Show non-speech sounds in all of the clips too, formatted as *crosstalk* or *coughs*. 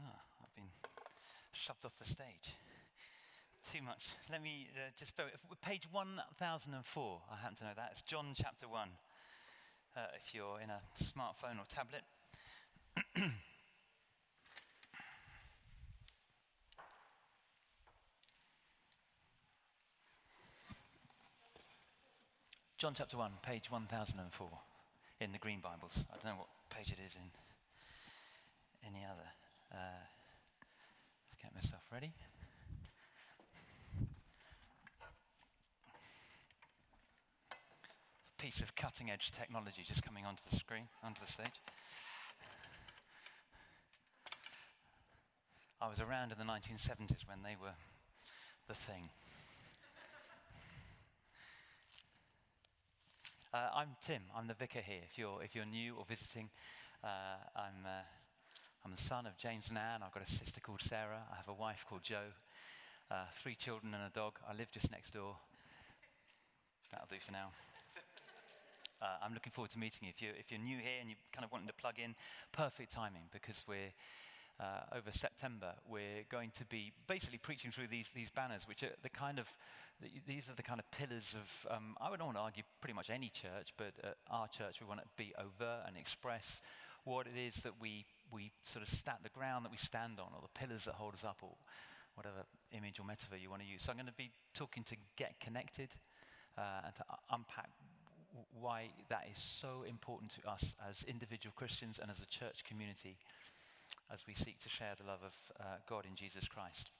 Oh, I've been shoved off the stage. Too much. Let me uh, just go. Page 1004, I happen to know that. It's John chapter 1. Uh, if you're in a smartphone or tablet. *coughs* John chapter 1, page 1004 in the Green Bibles. I don't know what page it is in any other. Uh, let's get myself ready. Piece of cutting edge technology just coming onto the screen, onto the stage. I was around in the 1970s when they were the thing. Uh, I'm Tim. I'm the vicar here. If you're, if you're new or visiting, uh, I'm, uh, I'm the son of James and Anne. I've got a sister called Sarah. I have a wife called Jo, Uh, three children and a dog. I live just next door. That'll do for now. Uh, I'm looking forward to meeting you. If you're, if you're new here and you're kind of wanting to plug in, perfect timing because we're uh, over September, we're going to be basically preaching through these, these banners, which are the kind of, these are the kind of pillars of, um, I would want to argue pretty much any church, but at our church we want to be overt and express what it is that we, we sort of stat the ground that we stand on, or the pillars that hold us up, or whatever image or metaphor you want to use. So I'm going to be talking to get connected uh, and to unpack why that is so important to us as individual Christians and as a church community as we seek to share the love of uh, God in Jesus Christ.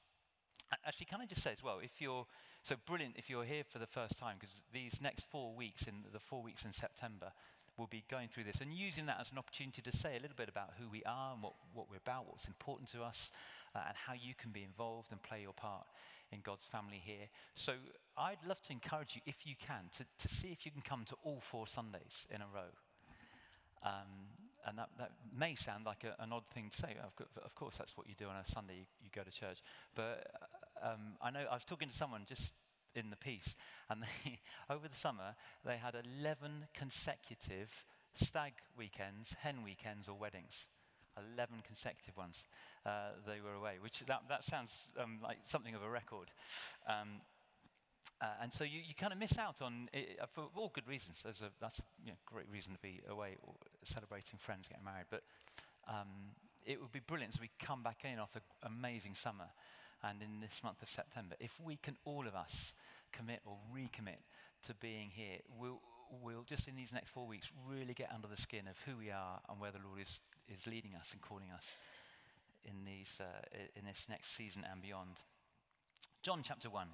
Actually, can I just say as well, if you're so brilliant, if you're here for the first time, because these next four weeks, in the four weeks in September, we'll be going through this and using that as an opportunity to say a little bit about who we are and what, what we're about, what's important to us, uh, and how you can be involved and play your part in God's family here. So I'd love to encourage you, if you can, to, to see if you can come to all four Sundays in a row. Um, and that, that may sound like a, an odd thing to say. Of, of, course, that's what you do on a Sunday, you, you go to church. But uh, um, I know I was talking to someone just in the piece, and they, *laughs* over the summer, they had 11 consecutive stag weekends, hen weekends, or weddings. 11 consecutive ones uh, they were away, which that, that sounds um, like something of a record. Um, uh, and so you, you kind of miss out on, it, uh, for all good reasons. A, that's a you know, great reason to be away celebrating friends getting married. But um, it would be brilliant as we come back in after an amazing summer and in this month of September, if we can all of us commit or recommit to being here, we'll, we'll just in these next four weeks really get under the skin of who we are and where the Lord is, is leading us and calling us in, these, uh, in this next season and beyond. John chapter 1.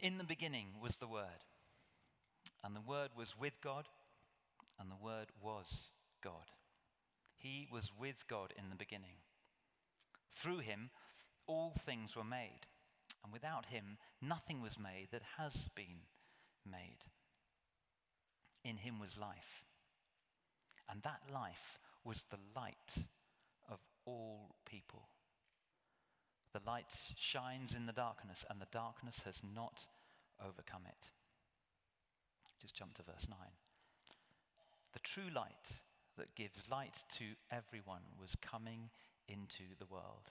In the beginning was the Word, and the Word was with God, and the Word was God. He was with God in the beginning. Through him, all things were made, and without him, nothing was made that has been made. In him was life, and that life was the light of all people. The light shines in the darkness, and the darkness has not overcome it. Just jump to verse 9. The true light that gives light to everyone was coming into the world.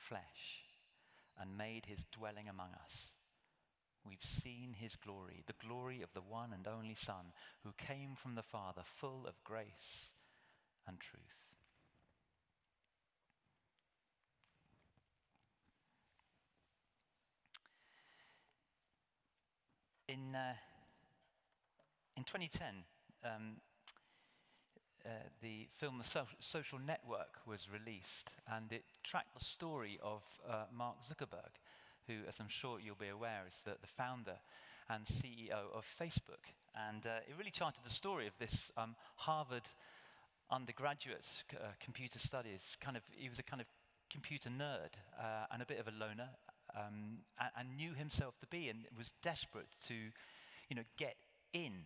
flesh and made his dwelling among us. We've seen his glory, the glory of the one and only Son who came from the Father, full of grace and truth. In, uh, in 2010, um, uh, the film The Social Network was released, and it tracked the story of uh, Mark Zuckerberg, who, as I'm sure you'll be aware, is the, the founder and CEO of Facebook. And uh, it really charted the story of this um, Harvard undergraduate uh, computer studies. Kind of, he was a kind of computer nerd uh, and a bit of a loner, um, and, and, knew himself to be, and was desperate to, you know, get in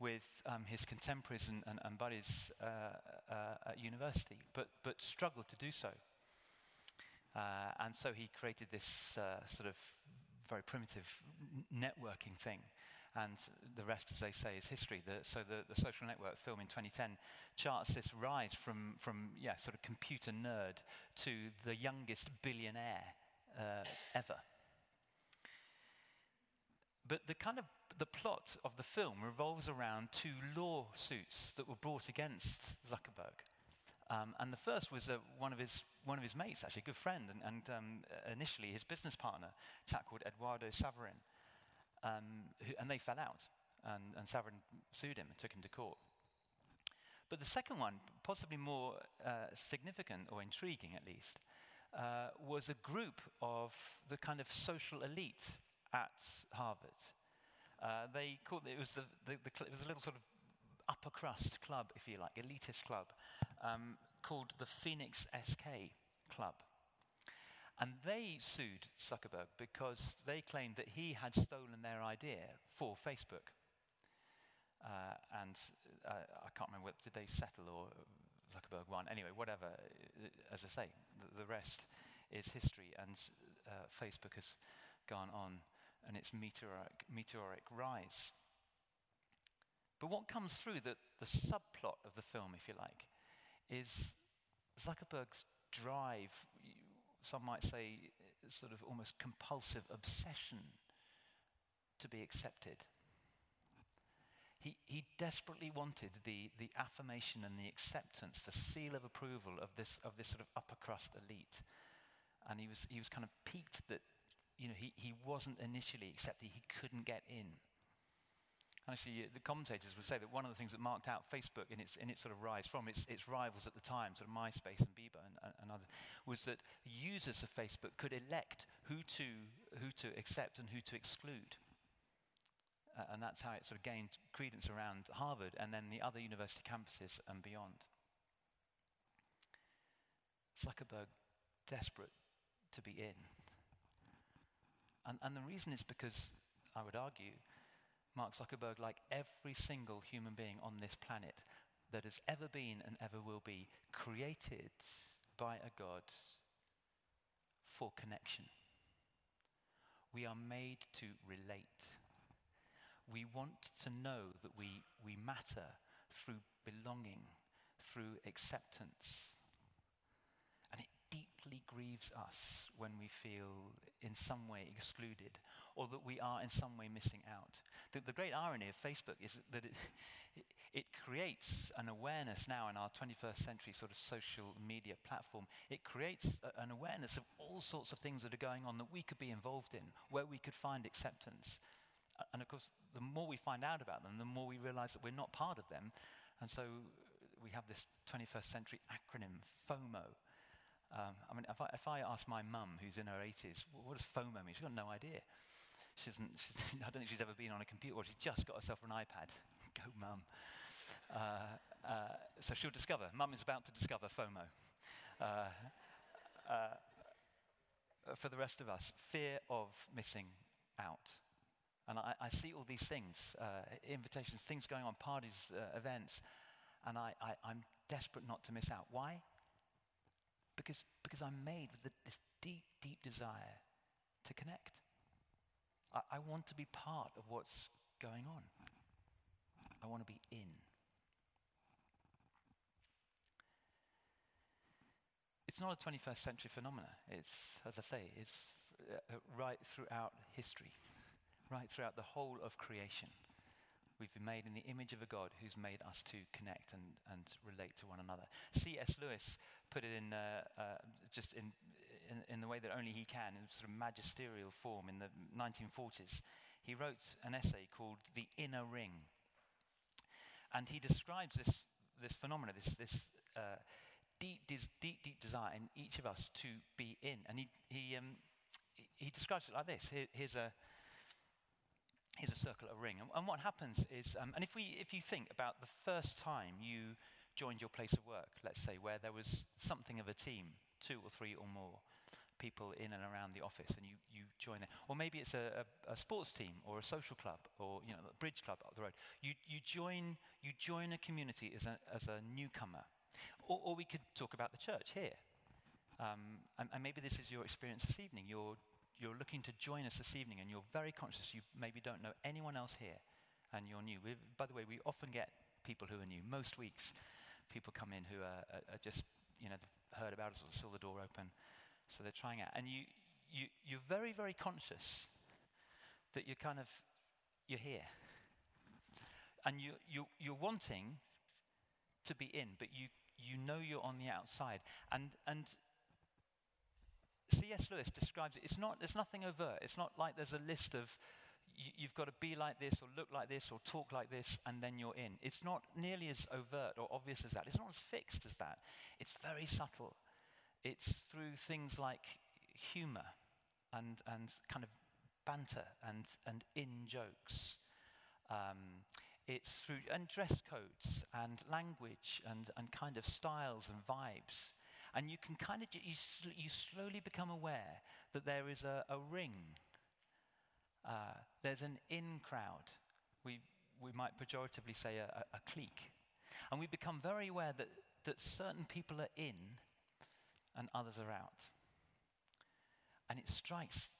with um, his contemporaries and, and, and buddies uh, uh, at university, but but struggled to do so. Uh, and so he created this uh, sort of very primitive networking thing and the rest, as they say, is history. The, so the, the social network film in 2010 charts this rise from, from yeah, sort of computer nerd to the youngest billionaire uh, ever. But the kind of the plot of the film revolves around two lawsuits that were brought against Zuckerberg. Um, and the first was uh, one, of his, one of his mates, actually, a good friend, and, and um, initially his business partner, a chap called Eduardo Saverin. Um, who, and they fell out, and, and sued him and took him to court. But the second one, possibly more uh, significant or intriguing at least, uh, was a group of the kind of social elite at Harvard. Uh, they called it, was the, the, the it was a little sort of upper crust club, if you like, elitist club, um, called the Phoenix SK Club. And they sued Zuckerberg because they claimed that he had stolen their idea for Facebook. Uh, and uh, I can't remember, whether, did they settle or Zuckerberg won? Anyway, whatever. Uh, as I say, the, the rest is history. And uh, Facebook has gone on and its meteoric, meteoric rise. But what comes through the, the subplot of the film, if you like, is Zuckerberg's drive some might say, sort of almost compulsive obsession to be accepted. He, he desperately wanted the, the affirmation and the acceptance, the seal of approval of this, of this sort of upper crust elite. And he was, he was kind of piqued that you know, he, he wasn't initially accepted, he couldn't get in. Actually, the commentators would say that one of the things that marked out Facebook in its, in its sort of rise from its, its rivals at the time, sort of MySpace and and, and, and others, was that users of Facebook could elect who to, who to accept and who to exclude. Uh, and that's how it sort of gained credence around Harvard and then the other university campuses and beyond. Zuckerberg, desperate to be in. And, and the reason is because, I would argue, Mark Zuckerberg, like every single human being on this planet that has ever been and ever will be, created by a God for connection. We are made to relate. We want to know that we, we matter through belonging, through acceptance. Deeply grieves us when we feel in some way excluded or that we are in some way missing out. The, the great irony of Facebook is that it, it, it, creates an awareness now in our 21st century sort of social media platform. It creates a, an awareness of all sorts of things that are going on that we could be involved in, where we could find acceptance. And of course, the more we find out about them, the more we realize that we're not part of them. And so we have this 21st century acronym, FOMO. Um, I mean, if I, if I ask my mum, who's in her 80s, what does FOMO mean? She's got no idea. She she's, *laughs* I don't think she's ever been on a computer, or she's just got herself an iPad. *laughs* Go, mum. Uh, uh, so she'll discover. Mum is about to discover FOMO. Uh, uh, for the rest of us, fear of missing out. And I, I see all these things uh, invitations, things going on, parties, uh, events, and I, I, am desperate not to miss out. Why? Because, because I'm made with the, this deep, deep desire to connect. I, I want to be part of what's going on. I want to be in. It's not a 21st century phenomenon. It's, as I say, it's uh, right throughout history, right throughout the whole of creation. We've been made in the image of a God who's made us to connect and, and relate to one another. C.S. Lewis put it in uh, uh, just in, in, in, the way that only he can, in sort of magisterial form in the 1940s. He wrote an essay called The Inner Ring. And he describes this, this phenomenon, this, this uh, deep, des- deep, deep desire in each of us to be in. And he, he, um, he describes it like this. Here, here's a here's a circle, a ring. And, and what happens is, um, and if, we, if you think about the first time you joined your place of work, let's say, where there was something of a team, two or three or more people in and around the office, and you, you join there. Or maybe it's a, a, a sports team or a social club or you know, a bridge club up the road. You, you, join, you join a community as a, as a newcomer. Or, or we could talk about the church here. Um, and, and maybe this is your experience this evening. You're, you're looking to join us this evening, and you're very conscious you maybe don't know anyone else here, and you're new. we by the way, we often get people who are new. Most weeks, people come in who are, are, are just, you know, heard about us or saw the door open, so they're trying out. And you, you, you're very, very conscious that you're kind of, you're here. And you, you, you're wanting to be in, but you, you know you're on the outside. And, and C.S. Lewis describes it. It's not, there's nothing overt. It's not like there's a list of you, have got to be like this or look like this or talk like this and then you're in. It's not nearly as overt or obvious as that. It's not as fixed as that. It's very subtle. It's through things like humor and, and kind of banter and, and in jokes. Um, it's through and dress codes and language and, and kind of styles and vibes. And you can kind of, you, you slowly become aware that there is a, a ring. Uh, there's an in crowd. We, we might pejoratively say a, a, a clique. And we become very aware that, that certain people are in and others are out. And it strikes,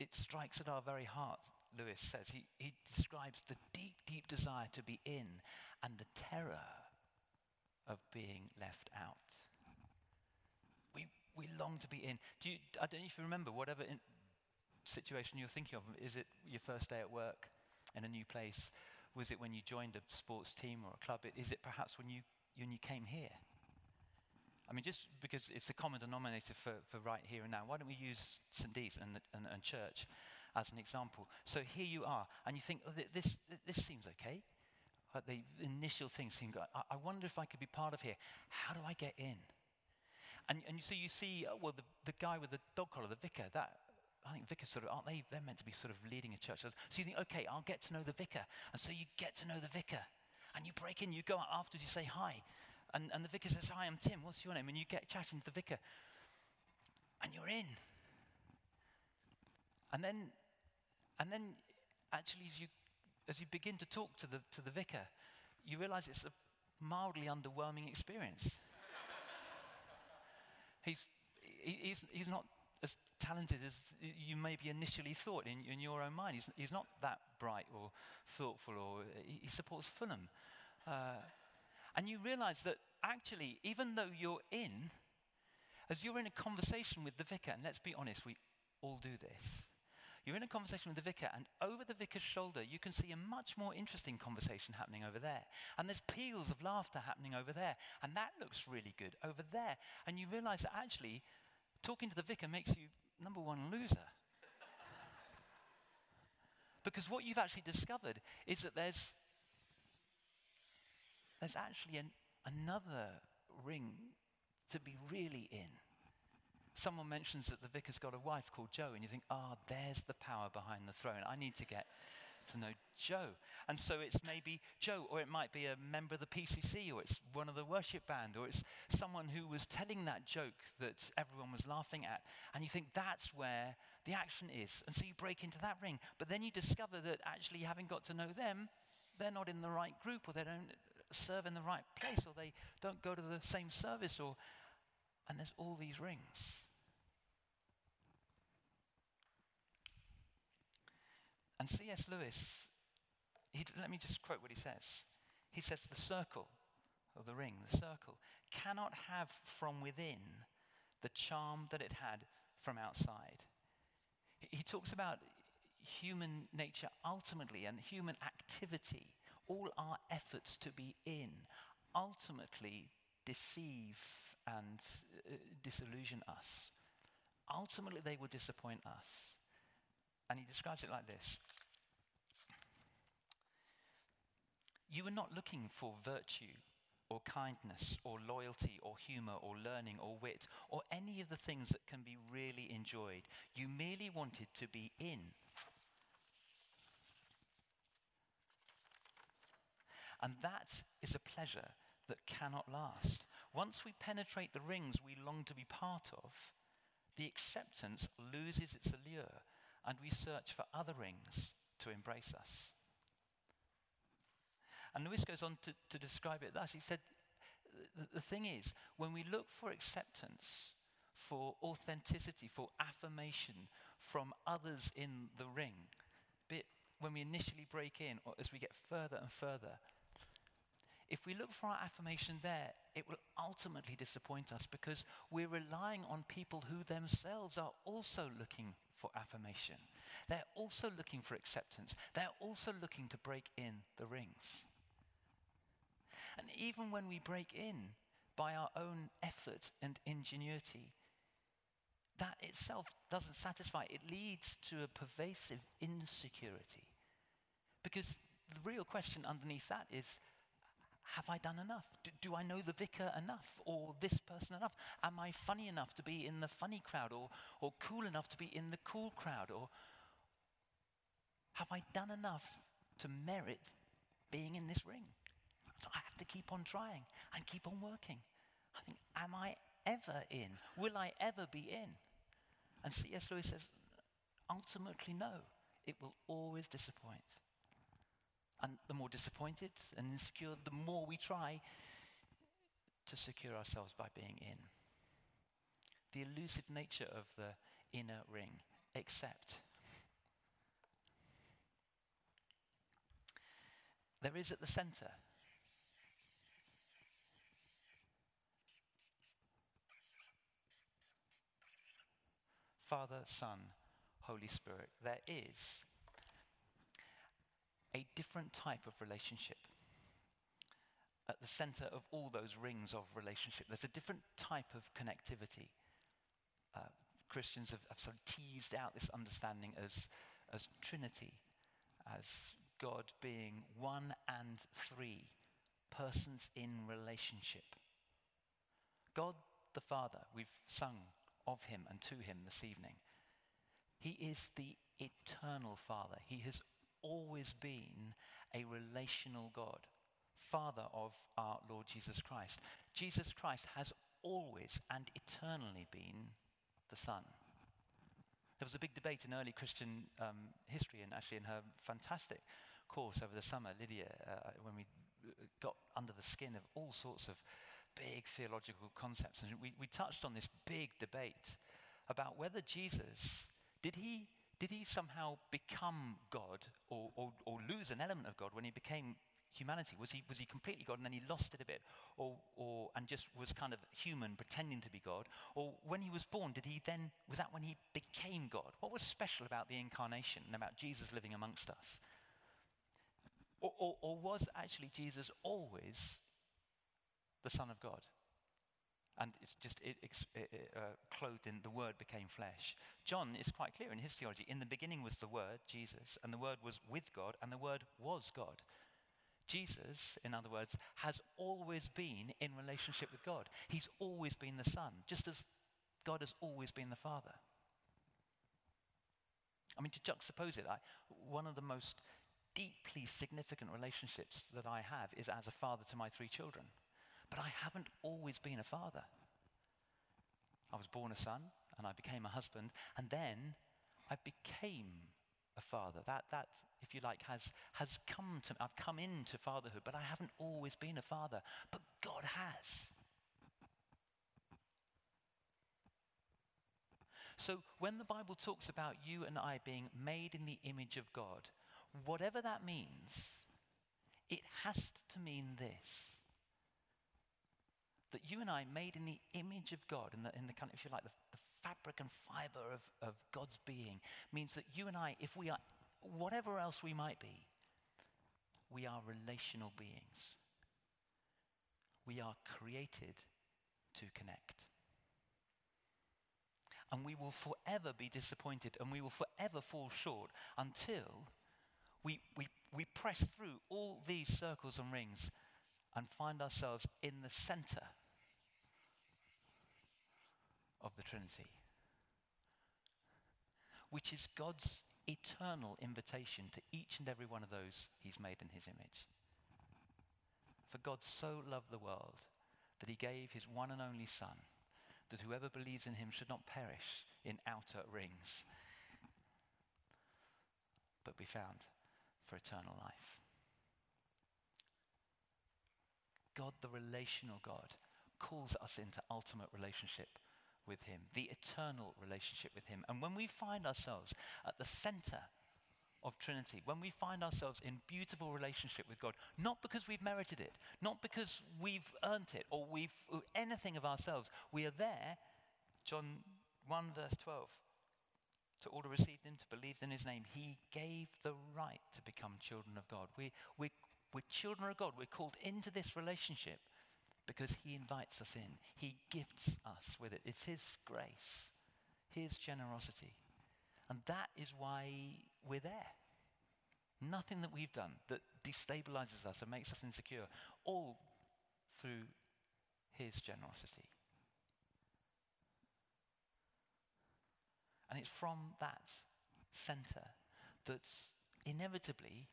it strikes at our very heart, Lewis says. He, he describes the deep, deep desire to be in and the terror of being left out. We, we long to be in. Do you, I don't know if you remember, whatever in, situation you're thinking of. Is it your first day at work in a new place? Was it when you joined a sports team or a club? Is it perhaps when you, when you came here? I mean, just because it's the common denominator for, for right here and now, why don't we use St. Dee's and, and, and, church as an example? So here you are, and you think, oh, this, this seems okay. Uh, the initial thing seemed, I, I, wonder if I could be part of here. How do I get in? And, and you so you see, uh, well, the, the guy with the dog collar, the vicar, that, I think vicars sort of, aren't they? They're meant to be sort of leading a church. So you think, okay, I'll get to know the vicar. And so you get to know the vicar. And you break in, you go out afterwards, you say hi. And, and the vicar says, Hi, I'm Tim. What's your name? And you get chatting to the vicar. And you're in. And then, and then actually, as you, as you begin to talk to the, to the vicar, you realize it's a mildly underwhelming experience. *laughs* he's, he, he's, he's not as talented as you maybe initially thought in, in your own mind. He's, he's not that bright or thoughtful, or he, he supports Fulham. Uh, and you realize that actually, even though you're in, as you're in a conversation with the vicar, and let's be honest, we all do this. You're in a conversation with the vicar, and over the vicar's shoulder, you can see a much more interesting conversation happening over there. And there's peals of laughter happening over there, and that looks really good over there. And you realize that actually, talking to the vicar makes you, number one, loser. because what you've actually discovered is that there's there's actually an, another ring to be really in. Someone mentions that the vicar's got a wife called Joe, and you think, ah, oh, there's the power behind the throne. I need to get to know Joe. And so it's maybe Joe, or it might be a member of the PCC, or it's one of the worship band, or it's someone who was telling that joke that everyone was laughing at. And you think that's where the action is. And so you break into that ring. But then you discover that actually, having got to know them, they're not in the right group, or they don't serve in the right place or they don't go to the same service or and there's all these rings. And C.S. Lewis, he, let me just quote what he says. He says, The circle of the ring, the circle, cannot have from within the charm that it had from outside. He, he talks about human nature ultimately and human activity all our efforts to be in ultimately deceive and uh, disillusion us. Ultimately, they will disappoint us. And he describes it like this You are not looking for virtue or kindness or loyalty or humor or learning or wit or any of the things that can be really enjoyed. You merely wanted to be in And that is a pleasure that cannot last. Once we penetrate the rings we long to be part of, the acceptance loses its allure and we search for other rings to embrace us. And Lewis goes on to, to describe it thus. He said, the, the thing is, when we look for acceptance, for authenticity, for affirmation from others in the ring, bit when we initially break in or as we get further and further, if we look for our affirmation there, it will ultimately disappoint us because we're relying on people who themselves are also looking for affirmation. They're also looking for acceptance. They're also looking to break in the rings. And even when we break in by our own effort and ingenuity, that itself doesn't satisfy. It leads to a pervasive insecurity. Because the real question underneath that is have I done enough? Do, do, I know the vicar enough or this person enough? Am I funny enough to be in the funny crowd or, or cool enough to be in the cool crowd? Or have I done enough to merit being in this ring? Have to keep on trying and keep on working. I think, am I ever in? Will I ever be in? And C.S. Lewis says, ultimately, no. It will always disappoint. And the more disappointed and insecure, the more we try to secure ourselves by being in. The elusive nature of the inner ring, except there is at the center Father, Son, Holy Spirit. There is a different type of relationship. At the center of all those rings of relationship, there's a different type of connectivity. Uh, Christians have, have, sort of teased out this understanding as, as Trinity, as God being one and three persons in relationship. God the Father, we've sung of him and to him this evening. He is the eternal Father. He has always been a relational God, Father of our Lord Jesus Christ. Jesus Christ has always and eternally been the Son. There was a big debate in early Christian um, history, and actually in her fantastic course over the summer, Lydia, uh, when we got under the skin of all sorts of big theological concepts, and we, we touched on this big debate about whether Jesus, did he did he somehow become God or, or, or, lose an element of God when he became humanity? Was he, was he completely God and then he lost it a bit? Or, or, and just was kind of human, pretending to be God? Or when he was born, did he then, was that when he became God? What was special about the incarnation and about Jesus living amongst us? Or, or, or was actually Jesus always the Son of God? and it's just it, it, uh, clothed in the word became flesh. John is quite clear in his theology. In the beginning was the word, Jesus, and the word was with God, and the word was God. Jesus, in other words, has always been in relationship with God. He's always been the Son, just as God has always been the Father. I mean, to juxtapose it, I, one of the most deeply significant relationships that I have is as a father to my three children. But I haven't always been a father. I was born a son, and I became a husband, and then I became a father. That, that if you like, has, has come to, I've come into fatherhood, but I haven't always been a father. But God has. So when the Bible talks about you and I being made in the image of God, whatever that means, it has to mean this that you and I, made in the image of God, in the, in the kind of, if you like, the, the fabric and fiber of, of God's being, means that you and I, if we are whatever else we might be, we are relational beings. We are created to connect. And we will forever be disappointed and we will forever fall short until we, we, we press through all these circles and rings and find ourselves in the center of the Trinity, which is God's eternal invitation to each and every one of those he's made in his image. For God so loved the world that he gave his one and only Son, that whoever believes in him should not perish in outer rings, but be found for eternal life. God, the relational God, calls us into ultimate relationship with Him, the eternal relationship with Him. And when we find ourselves at the center of Trinity, when we find ourselves in beautiful relationship with God, not because we've merited it, not because we've earned it or we've anything of ourselves, we are there, John 1 verse 12. To all who received him, to believe in his name, he gave the right to become children of God. We, we, we're children of God. We're called into this relationship because He invites us in. He gifts us with it. It's His grace, His generosity. And that is why we're there. Nothing that we've done that destabilizes us and makes us insecure, all through His generosity. And it's from that center that's inevitably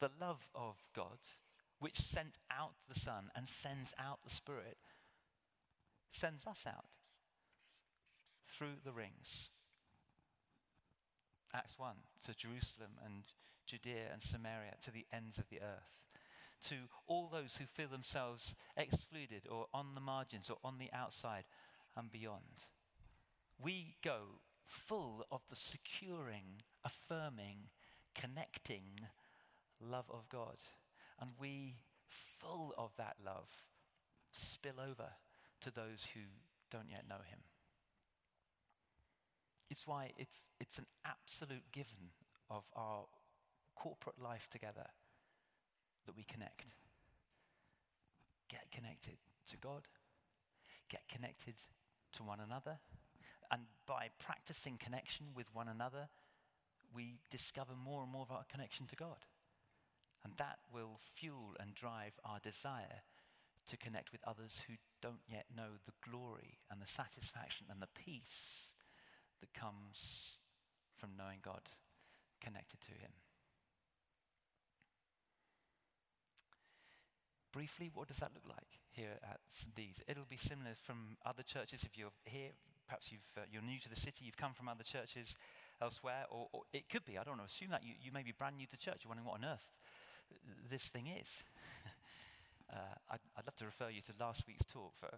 the love of God which sent out the Son and sends out the Spirit, sends us out through the rings. Acts 1 to Jerusalem and Judea and Samaria, to the ends of the earth, to all those who feel themselves excluded or on the margins or on the outside and beyond. We go full of the securing, affirming, connecting love of God. And we, full of that love, spill over to those who don't yet know him. It's why it's, it's an absolute given of our corporate life together that we connect. Get connected to God, get connected to one another, and by practicing connection with one another, we discover more and more of our connection to God. And that will fuel and drive our desire to connect with others who don't yet know the glory and the satisfaction and the peace that comes from knowing God connected to Him. Briefly, what does that look like here at St. It'll be similar from other churches. If you're here, perhaps you are uh, new to the city, you've come from other churches elsewhere, or, or it could be, I don't know, assume that you, you may be brand new to church. You're wondering what on earth this thing is. *laughs* uh, I'd, I'd love to refer you to last week's talk for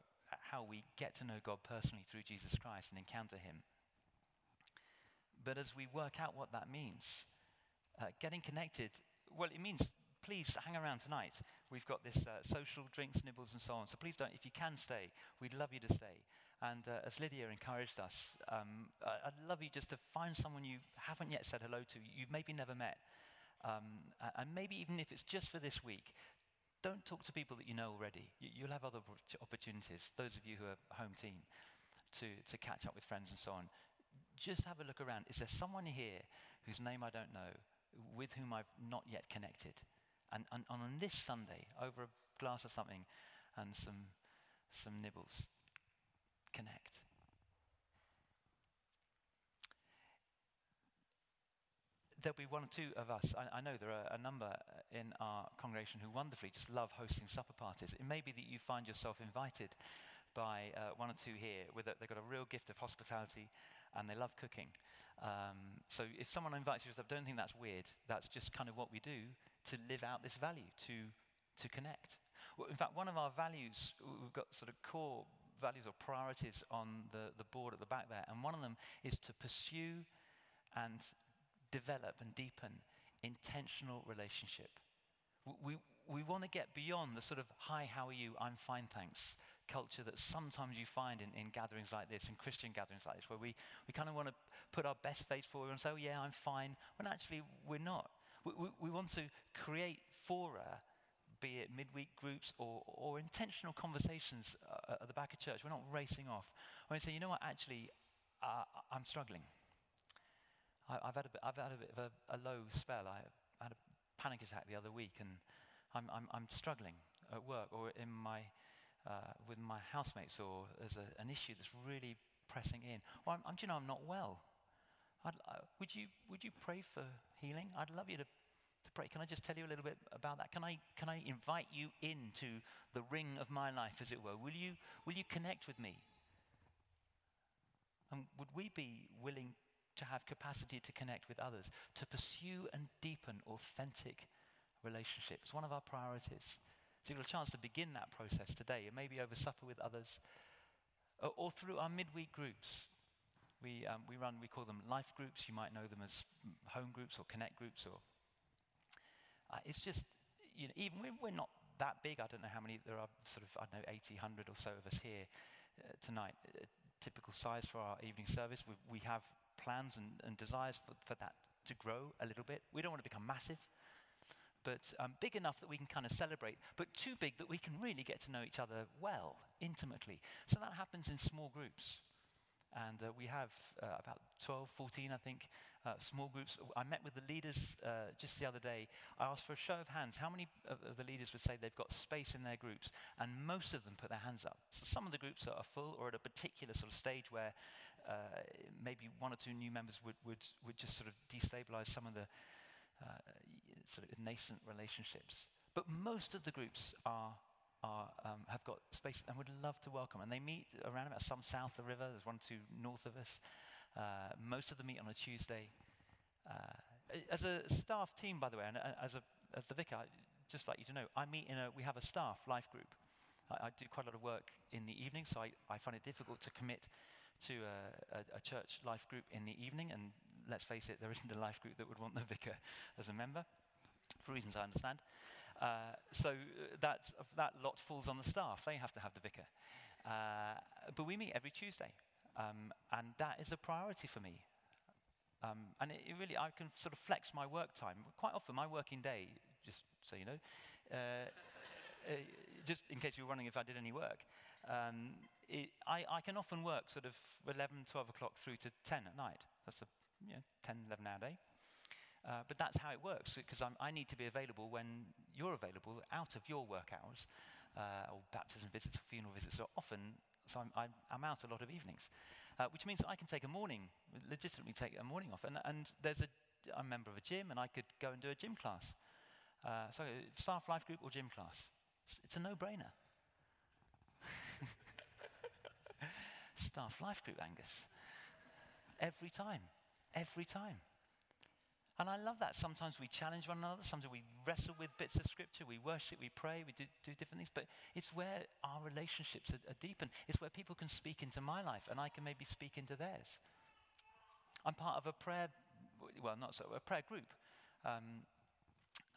how we get to know God personally through Jesus Christ and encounter Him. But as we work out what that means, uh, getting connected, well, it means please hang around tonight. We've got this uh, social drinks, nibbles, and so on. So please don't, if you can stay, we'd love you to stay. And uh, as Lydia encouraged us, um, I'd love you just to find someone you haven't yet said hello to, you've maybe never met, um, and maybe even if it's just for this week, don't talk to people that you know already. You'll have other opportunities, those of you who are home team, to, to catch up with friends and so on. Just have a look around. Is there someone here whose name I don't know, with whom I've not yet connected? And, and, and on this Sunday, over a glass of something and some, some nibbles, connect. There'll be one or two of us. I, I, know there are a number in our congregation who wonderfully just love hosting supper parties. It may be that you find yourself invited by uh, one or two here with a, they've got a real gift of hospitality and they love cooking. Um, so if someone invites you, I don't think that's weird. That's just kind of what we do to live out this value, to, to connect. Well, in fact, one of our values, we've got sort of core values or priorities on the, the board at the back there, and one of them is to pursue and develop and deepen intentional relationship. We, we want to get beyond the sort of, hi, how are you? I'm fine, thanks culture that sometimes you find in, in gatherings like this, in Christian gatherings like this, where we, we kind of want to put our best face forward and say, oh, yeah, I'm fine, when actually we're not. We, we, we want to create fora, be it midweek groups or, or intentional conversations uh, at the back of church. We're not racing off. We say, you know what, actually, uh, I'm struggling. I, have had a bit, I've had a bit of a, a, low spell. I had a panic attack the other week, and I'm, I'm, I'm struggling at work or in my, uh, with my housemates, or there's a, an issue that's really pressing in. I'm, I'm, do you know, I'm not well. Uh, would, you, would you pray for healing? I'd love you to, to pray. Can I just tell you a little bit about that? Can I, can I invite you into the ring of my life, as it were? Will you, will you connect with me? And would we be willing to have capacity to connect with others, to pursue and deepen authentic relationships? It's One of our priorities. So you've got a chance to begin that process today, maybe over supper with others, or, or through our midweek groups. We, um, we run, we call them life groups. You might know them as home groups or connect groups. Or uh, it's just, you know, even we're, we're, not that big. I don't know how many there are. Sort of, I don't know, 80, 100 or so of us here uh, tonight. Uh, typical size for our evening service. We, we have plans and, and desires for, for that to grow a little bit. We don't want to become massive but um, big enough that we can kind of celebrate, but too big that we can really get to know each other well, intimately. So that happens in small groups. And uh, we have uh, about 12, 14, I think, uh, small groups. I met with the leaders uh, just the other day. I asked for a show of hands. How many of, the leaders would say they've got space in their groups? And most of them put their hands up. So some of the groups are full or at a particular sort of stage where uh, maybe one or two new members would, would, would just sort of destabilize some of the uh, sort of nascent relationships. But most of the groups are are, um, have got space and would love to welcome. And they meet around about some south of the river. There's one, two north of us. Uh, most of them meet on a Tuesday. Uh, as a staff team, by the way, and uh, as, a, as the vicar, I'd just like you to know, I meet in a, we have a staff life group. I, I do quite a lot of work in the evening, so I, I find it difficult to commit to a, a, a, church life group in the evening. And let's face it, there isn't a life group that would want the vicar as a member, for reasons I understand. Uh, so uh, that, that lot falls on the staff. They have to have the vicar. Uh, but we meet every Tuesday. Um, and that is a priority for me. Um, and it, it, really, I can sort of flex my work time. Quite often, my working day, just so you know, uh, uh, just in case you were wondering if I did any work, um, it, I, I, can often work sort of 11, 12 o'clock through to 10 at night. That's a you know, 10, 11 hour day. Uh, but that's how it works because I need to be available when you're available out of your work hours, uh, or baptism visits or funeral visits. So often, so I'm, I'm, I'm out a lot of evenings, uh, which means I can take a morning, legitimately take a morning off. And, and there's a, I'm a member of a gym, and I could go and do a gym class. Uh, so staff life group or gym class. It's, it's a no-brainer. *laughs* staff life group, Angus. Every time. Every time. And I love that. Sometimes we challenge one another, sometimes we wrestle with bits of scripture, we worship, we pray, we do, do different things, but it's where our relationships are, are deepened. It's where people can speak into my life and I can maybe speak into theirs. I'm part of a prayer, well, not so, a prayer group. Um,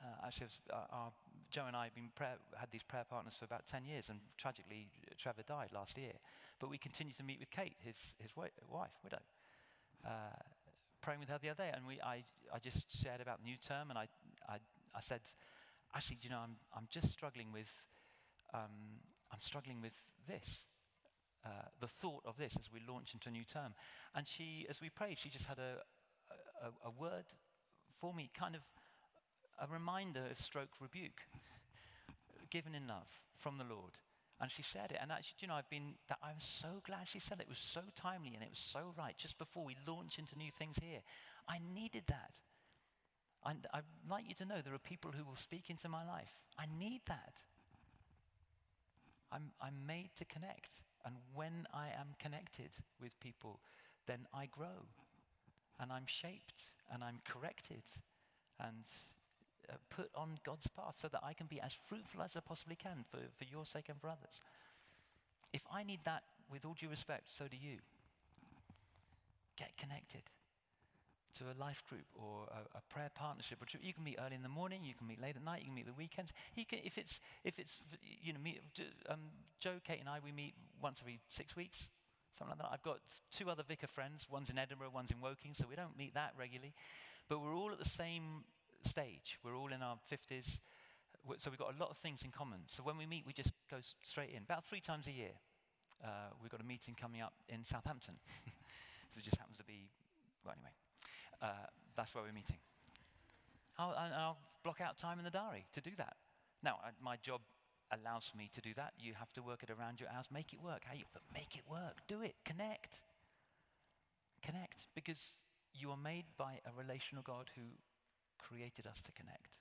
uh, actually, uh, our, Joe and I have been prayer, had these prayer partners for about 10 years, and tragically, Trevor died last year. But we continue to meet with Kate, his, his wife, widow. Uh, praying with her the other day, and we, I, I just shared about the new term, and I, I, I said, actually, you know, I'm, I'm just struggling with, um, I'm struggling with this, uh, the thought of this as we launch into a new term. And she, as we prayed, she just had a, a, a word for me, kind of a reminder of stroke rebuke, given in love from the Lord. And she said it. And actually, you know, I've been, that I was so glad she said it. It was so timely and it was so right just before we launch into new things here. I needed that. And I'd like you to know there are people who will speak into my life. I need that. I'm, I'm made to connect. And when I am connected with people, then I grow. And I'm shaped and I'm corrected. And uh, put on God's path so that I can be as fruitful as I possibly can for, for your sake and for others. If I need that, with all due respect, so do you. Get connected to a life group or a, a prayer partnership. You can meet early in the morning, you can meet late at night, you can meet the weekends. Can, if it's, if it's, you know, um, Joe, Kate, and I, we meet once every six weeks, something like that. I've got two other vicar friends. One's in Edinburgh, one's in Woking, so we don't meet that regularly. But we're all at the same stage. We're all in our 50s, so we've got a lot of things in common. So when we meet, we just go straight in. About three times a year, uh, we've got a meeting coming up in Southampton. *laughs* so it just happens to be, well, anyway, uh, that's where we're meeting. I'll, I'll, block out time in the diary to do that. Now, I, my job allows me to do that. You have to work it around your hours. Make it work. How You, but make it work. Do it. Connect. Connect. Because you are made by a relational God who created us to connect.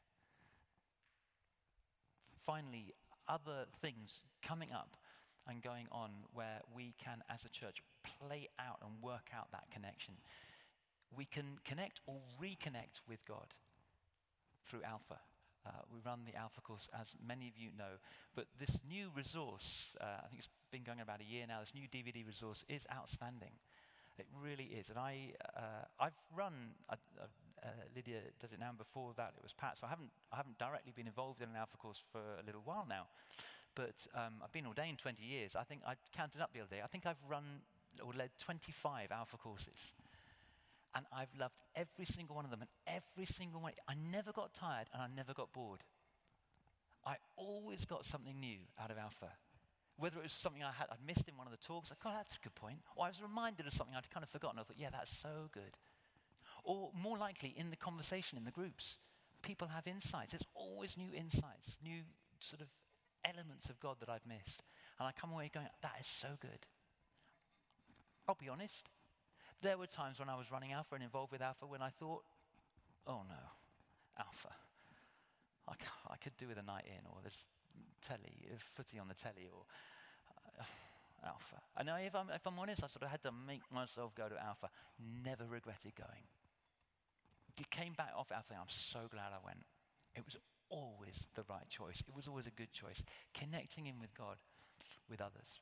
finally, other things coming up and going on where we can, as a church, play out and work out that connection. We can connect or reconnect with God through Alpha. Uh, we run the Alpha course, as many of you know. But this new resource, uh, I think it's been going about a year now, this new DVD resource is outstanding. It really is. And I, uh, I've run, uh, uh, Lydia does it now, and before that it was Pat, so I haven't, I haven't directly been involved in an Alpha course for a little while now. But um, I've been ordained 20 years. I think I counted up the other day. I think I've run or led 25 Alpha courses. And I've loved every single one of them, and every single one. I never got tired and I never got bored. I always got something new out of Alpha. Whether it was something I had, I'd missed in one of the talks, I like, oh, that's a good point. Or I was reminded of something I'd kind of forgotten. I thought, yeah, that's so good. Or more likely, in the conversation in the groups, people have insights. There's always new insights, new sort of elements of God that I've missed. And I come away going, that is so good. I'll be honest, there were times when I was running Alpha and involved with Alpha when I thought, oh no, Alpha. I, I could do with a night in, or there's telly, footy on the telly, or uh, Alpha. And if I'm, if I'm honest, I sort of had to make myself go to Alpha. Never regretted going. It came back off Alpha. I'm so glad I went. It was always the right choice. It was always a good choice. Connecting in with God, with others.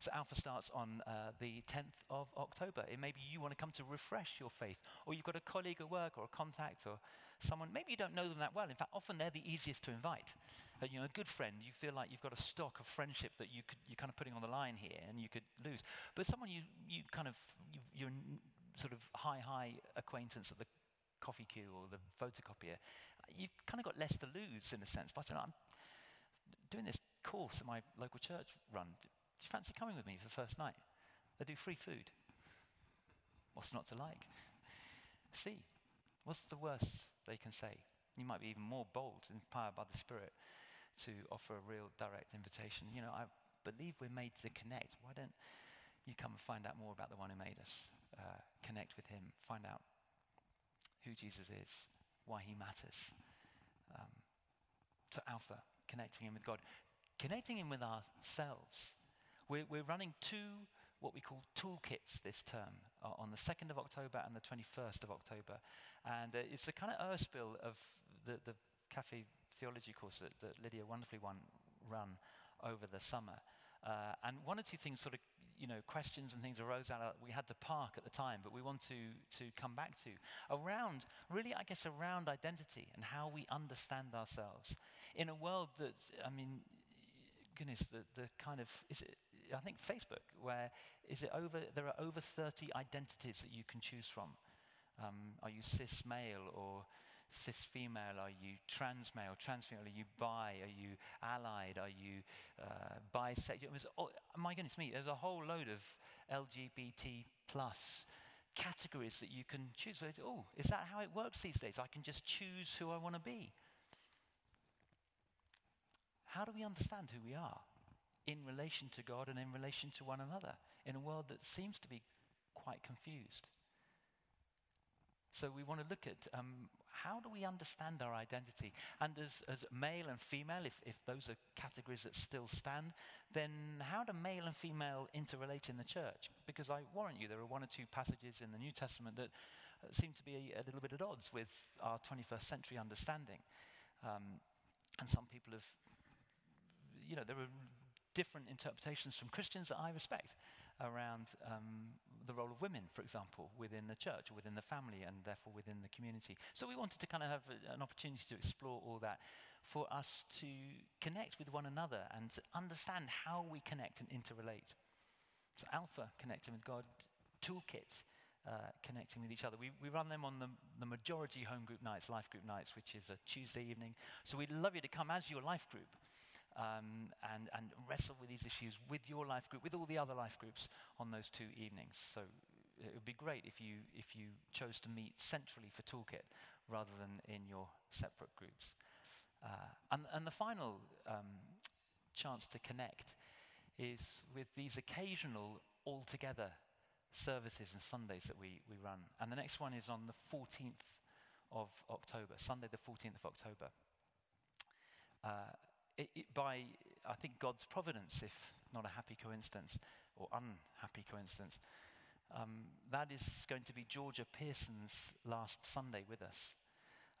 So Alpha starts on uh, the 10th of October. It maybe you want to come to refresh your faith, or you've got a colleague at work or a contact or someone. Maybe you don't know them that well. In fact, often they're the easiest to invite. Uh, you know, a good friend, you feel like you've got a stock of friendship that you could, you're kind of putting on the line here and you could lose. But someone you, you kind of, you, sort of high, high acquaintance at the coffee queue or the photocopier, you've kind of got less to lose in a sense. But know, I'm doing this course that my local church run do you fancy coming with me for the first night? They do free food. What's not to like? See, what's the worst they can say? You might be even more bold, inspired by the Spirit, to offer a real direct invitation. You know, I believe we're made to connect. Why don't you come and find out more about the one who made us? Uh, connect with him, find out who Jesus is, why he matters. Um, to Alpha, connecting him with God, connecting him with ourselves we're, we're running two what we call toolkits this term on the 2nd of October and the 21st of October. And uh, it's a kind of Erspiel of the, the cafe theology course that, that Lydia wonderfully won, run over the summer. Uh, and one or two things sort of, you know, questions and things arose out of, we had to park at the time, but we want to, to come back to. Around, really, I guess, around identity and how we understand ourselves. In a world that, I mean, goodness, the, the kind of, is it, I think Facebook, where is it over, there are over 30 identities that you can choose from. Um, are you cis male or cis female? Are you trans male, trans female? Are you bi? Are you allied? Are you uh, bisexual? Was, oh, my goodness me, there's a whole load of LGBT plus categories that you can choose. Oh, is that how it works these days? I can just choose who I want to be. How do we understand who we are? in relation to God and in relation to one another in a world that seems to be quite confused. So we want to look at um, how do we understand our identity? And as, as male and female, if, if those are categories that still stand, then how do male and female interrelate in the church? Because I warrant you, there are one or two passages in the New Testament that uh, seem to be a, a, little bit at odds with our 21st century understanding. Um, and some people have, you know, there are different interpretations from Christians that I respect around um, the role of women, for example, within the church within the family and therefore within the community. So we wanted to kind of have a, an opportunity to explore all that for us to connect with one another and to understand how we connect and interrelate. So Alpha, connecting with God, Toolkit, uh, connecting with each other. We, we run them on the, the majority home group nights, life group nights, which is a Tuesday evening. So we'd love you to come as your life group um, and, and wrestle with these issues with your life group, with all the other life groups on those two evenings. So it would be great if you, if you chose to meet centrally for Toolkit rather than in your separate groups. Uh, and, and the final um, chance to connect is with these occasional all together services and Sundays that we, we run. And the next one is on the 14th of October, Sunday, the 14th of October. uh, it, by, I think, God's providence, if not a happy coincidence or unhappy coincidence, um, that is going to be Georgia Pearson's last Sunday with us.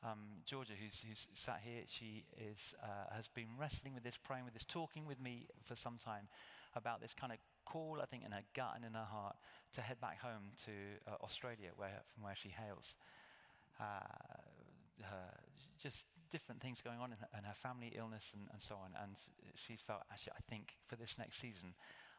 Um, Georgia, who's, who's, sat here, she is, uh, has been wrestling with this, praying with this, talking with me for some time about this kind of call, I think, in her gut and in her heart to head back home to uh, Australia, where, from where she hails. Uh, her, just different things going on in her, in her family, illness, and, and, so on. And she felt, actually, I think for this next season,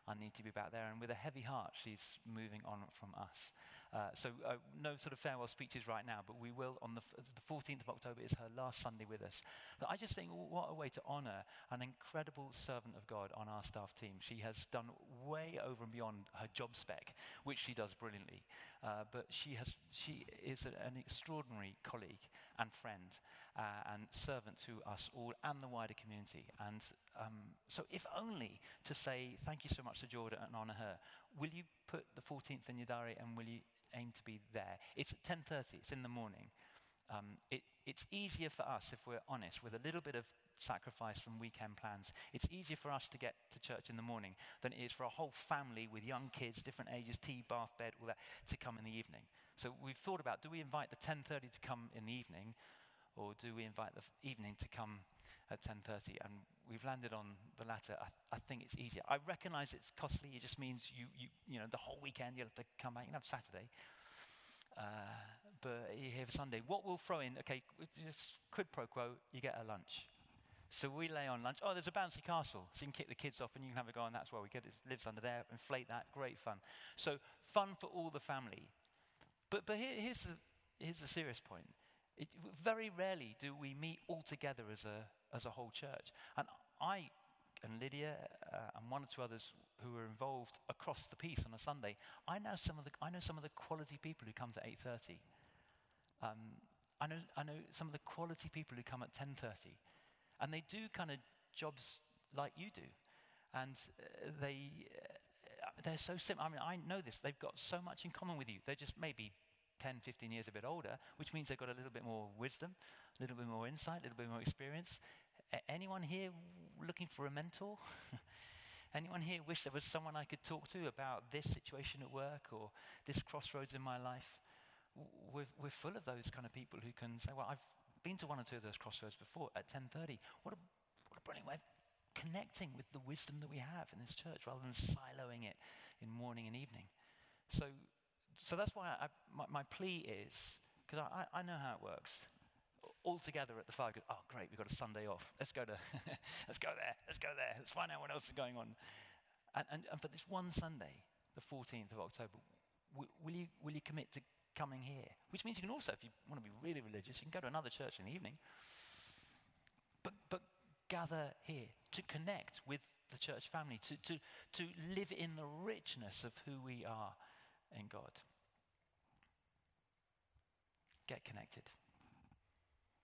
I need to be back there. And with a heavy heart, she's moving on from us. Uh, so uh, no sort of farewell speeches right now, but we will on the, the 14th of October is her last Sunday with us. But I just think what a way to honour an incredible servant of God on our staff team. She has done way over and beyond her job spec, which she does brilliantly. Uh, but she, has, she is an extraordinary colleague and friend uh, and servant to us all and the wider community. And um, so, if only to say thank you so much to Georgia and honour her, will you put the 14th in your diary and will you aim to be there? It's at 10:30. It's in the morning. Um, it, it's easier for us, if we're honest, with a little bit of sacrifice from weekend plans. It's easier for us to get to church in the morning than it is for a whole family with young kids, different ages, tea, bath, bed, all that, to come in the evening. So we've thought about: do we invite the 10:30 to come in the evening, or do we invite the evening to come at 10.30 and we've landed on the latter I, I, think it's easier i recognize it's costly it just means you, you, you know the whole weekend you'll have to come back you can have saturday uh, but here for sunday what we'll throw in okay just quid pro quo you get a lunch so we lay on lunch. Oh, there's a bouncy castle. So you can kick the kids off and you can have a go, and that's where we get it. lives under there. Inflate that. Great fun. So fun for all the family. But, but here, here's, the, here's the serious point. It, very rarely do we meet all together as a, as a whole church. And I and Lydia uh, and one or two others who were involved across the piece on a Sunday, I know some of the, I know some of the quality people who come to 8.30. Um, I, know, I know some of the quality people who come at 10.30. And they do kind of jobs like you do. And uh, they, uh, they're so simple. I mean, I know this. They've got so much in common with you. They're just maybe 10, 15 years a bit older, which means they've got a little bit more wisdom, a little bit more insight, a little bit more experience. A- anyone here looking for a mentor? *laughs* Anyone here wish there was someone I could talk to about this situation at work or this crossroads in my life? We're, we're full of those kind of people who can say, well, I've been to one or two of those crossroads before at 10.30. What a, what a brilliant way of connecting with the wisdom that we have in this church rather than siloing it in morning and evening. So so that's why I, my, my, plea is because I, I, know how it works. All together at the fire, oh great, we've got a Sunday off. Let's go to, *laughs* let's go there. Let's go there. Let's find out what else is going on. And, and, and for this one Sunday, the 14th of October, w- will you will you commit to coming here? Which means you can also, if you want to be really religious, you can go to another church in the evening. But but gather here to connect with the church family, to, to, to live in the richness of who we are in God. Get connected.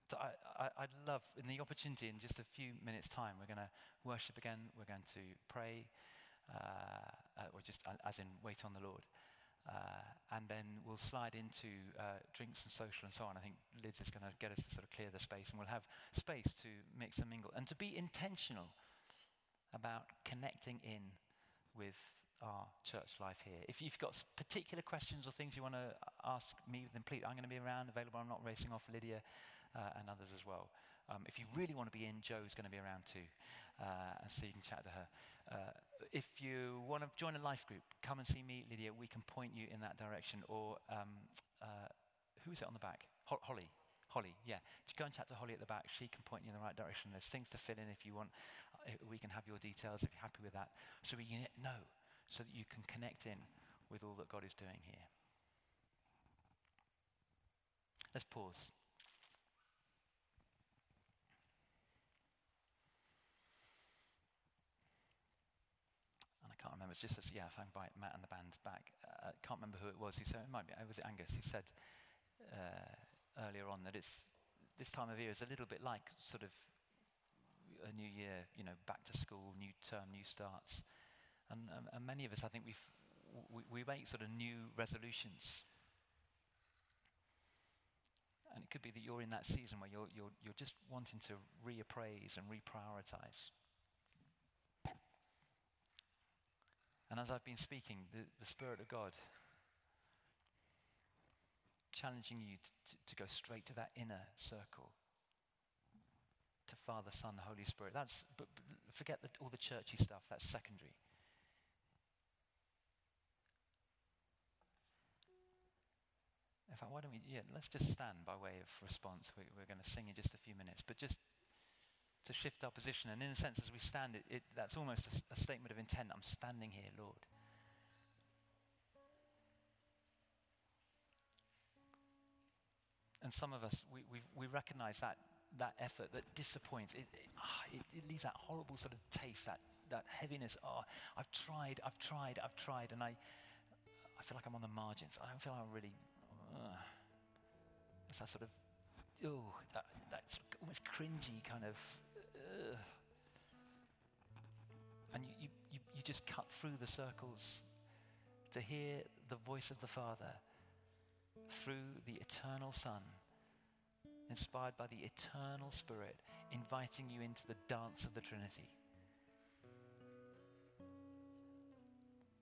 So I, would love, in the opportunity, in just a few minutes' time, we're going to worship again. We're going to pray, uh, uh, or just uh, as in wait on the Lord. Uh, and then we'll slide into uh, drinks and social and so on. I think Liz is going to get us to sort of clear the space, and we'll have space to mix and mingle and to be intentional about connecting in with our church life here. If you've got particular questions or things you want to ask me, then please, I'm going to be around, available. I'm not racing off Lydia uh, and others as well. Um, if you really want to be in, Joe's going to be around too, uh, so you can chat to her. Uh, if you want to join a life group, come and see me, Lydia. We can point you in that direction. Or um, uh, who is it on the back? Ho- Holly. Holly, yeah. Go and chat to Holly at the back. She can point you in the right direction. There's things to fill in if you want. Uh, we can have your details if you're happy with that. So we can know so that you can connect in with all that God is doing here. Let's pause. And I can't remember. It's just as, yeah, if I invite Matt and the band back, uh, I can't remember who it was. He said, it might be, was it Angus? He said uh, earlier on that it's, this time of year is a little bit like sort of a new year, you know, back to school, new term, new starts. And, and many of us, I think, we we, we make sort of new resolutions. And it could be that you're in that season where you're, you're, you're just wanting to reappraise and reprioritize. And as I've been speaking, the, the Spirit of God challenging you to, to, to go straight to that inner circle to Father, Son, Holy Spirit. That's, but, but forget the, all the churchy stuff, that's secondary. In fact, why don't we, yeah, let's just stand by way of response. We, we're going to sing in just a few minutes, but just to shift our position. And in a sense, as we stand, it, it that's almost a, a statement of intent. I'm standing here, Lord. And some of us, we, we recognize that, that effort that disappoints. It, it, oh, it, it, leaves that horrible sort of taste, that, that heaviness. Oh, I've tried, I've tried, I've tried, and I, I feel like I'm on the margins. I don't feel like I'm really. Uh, it's that sort of, oh, that, that sort of almost cringy kind of. Uh, and you, you, you just cut through the circles to hear the voice of the Father through the eternal Son, inspired by the eternal Spirit, inviting you into the dance of the Trinity.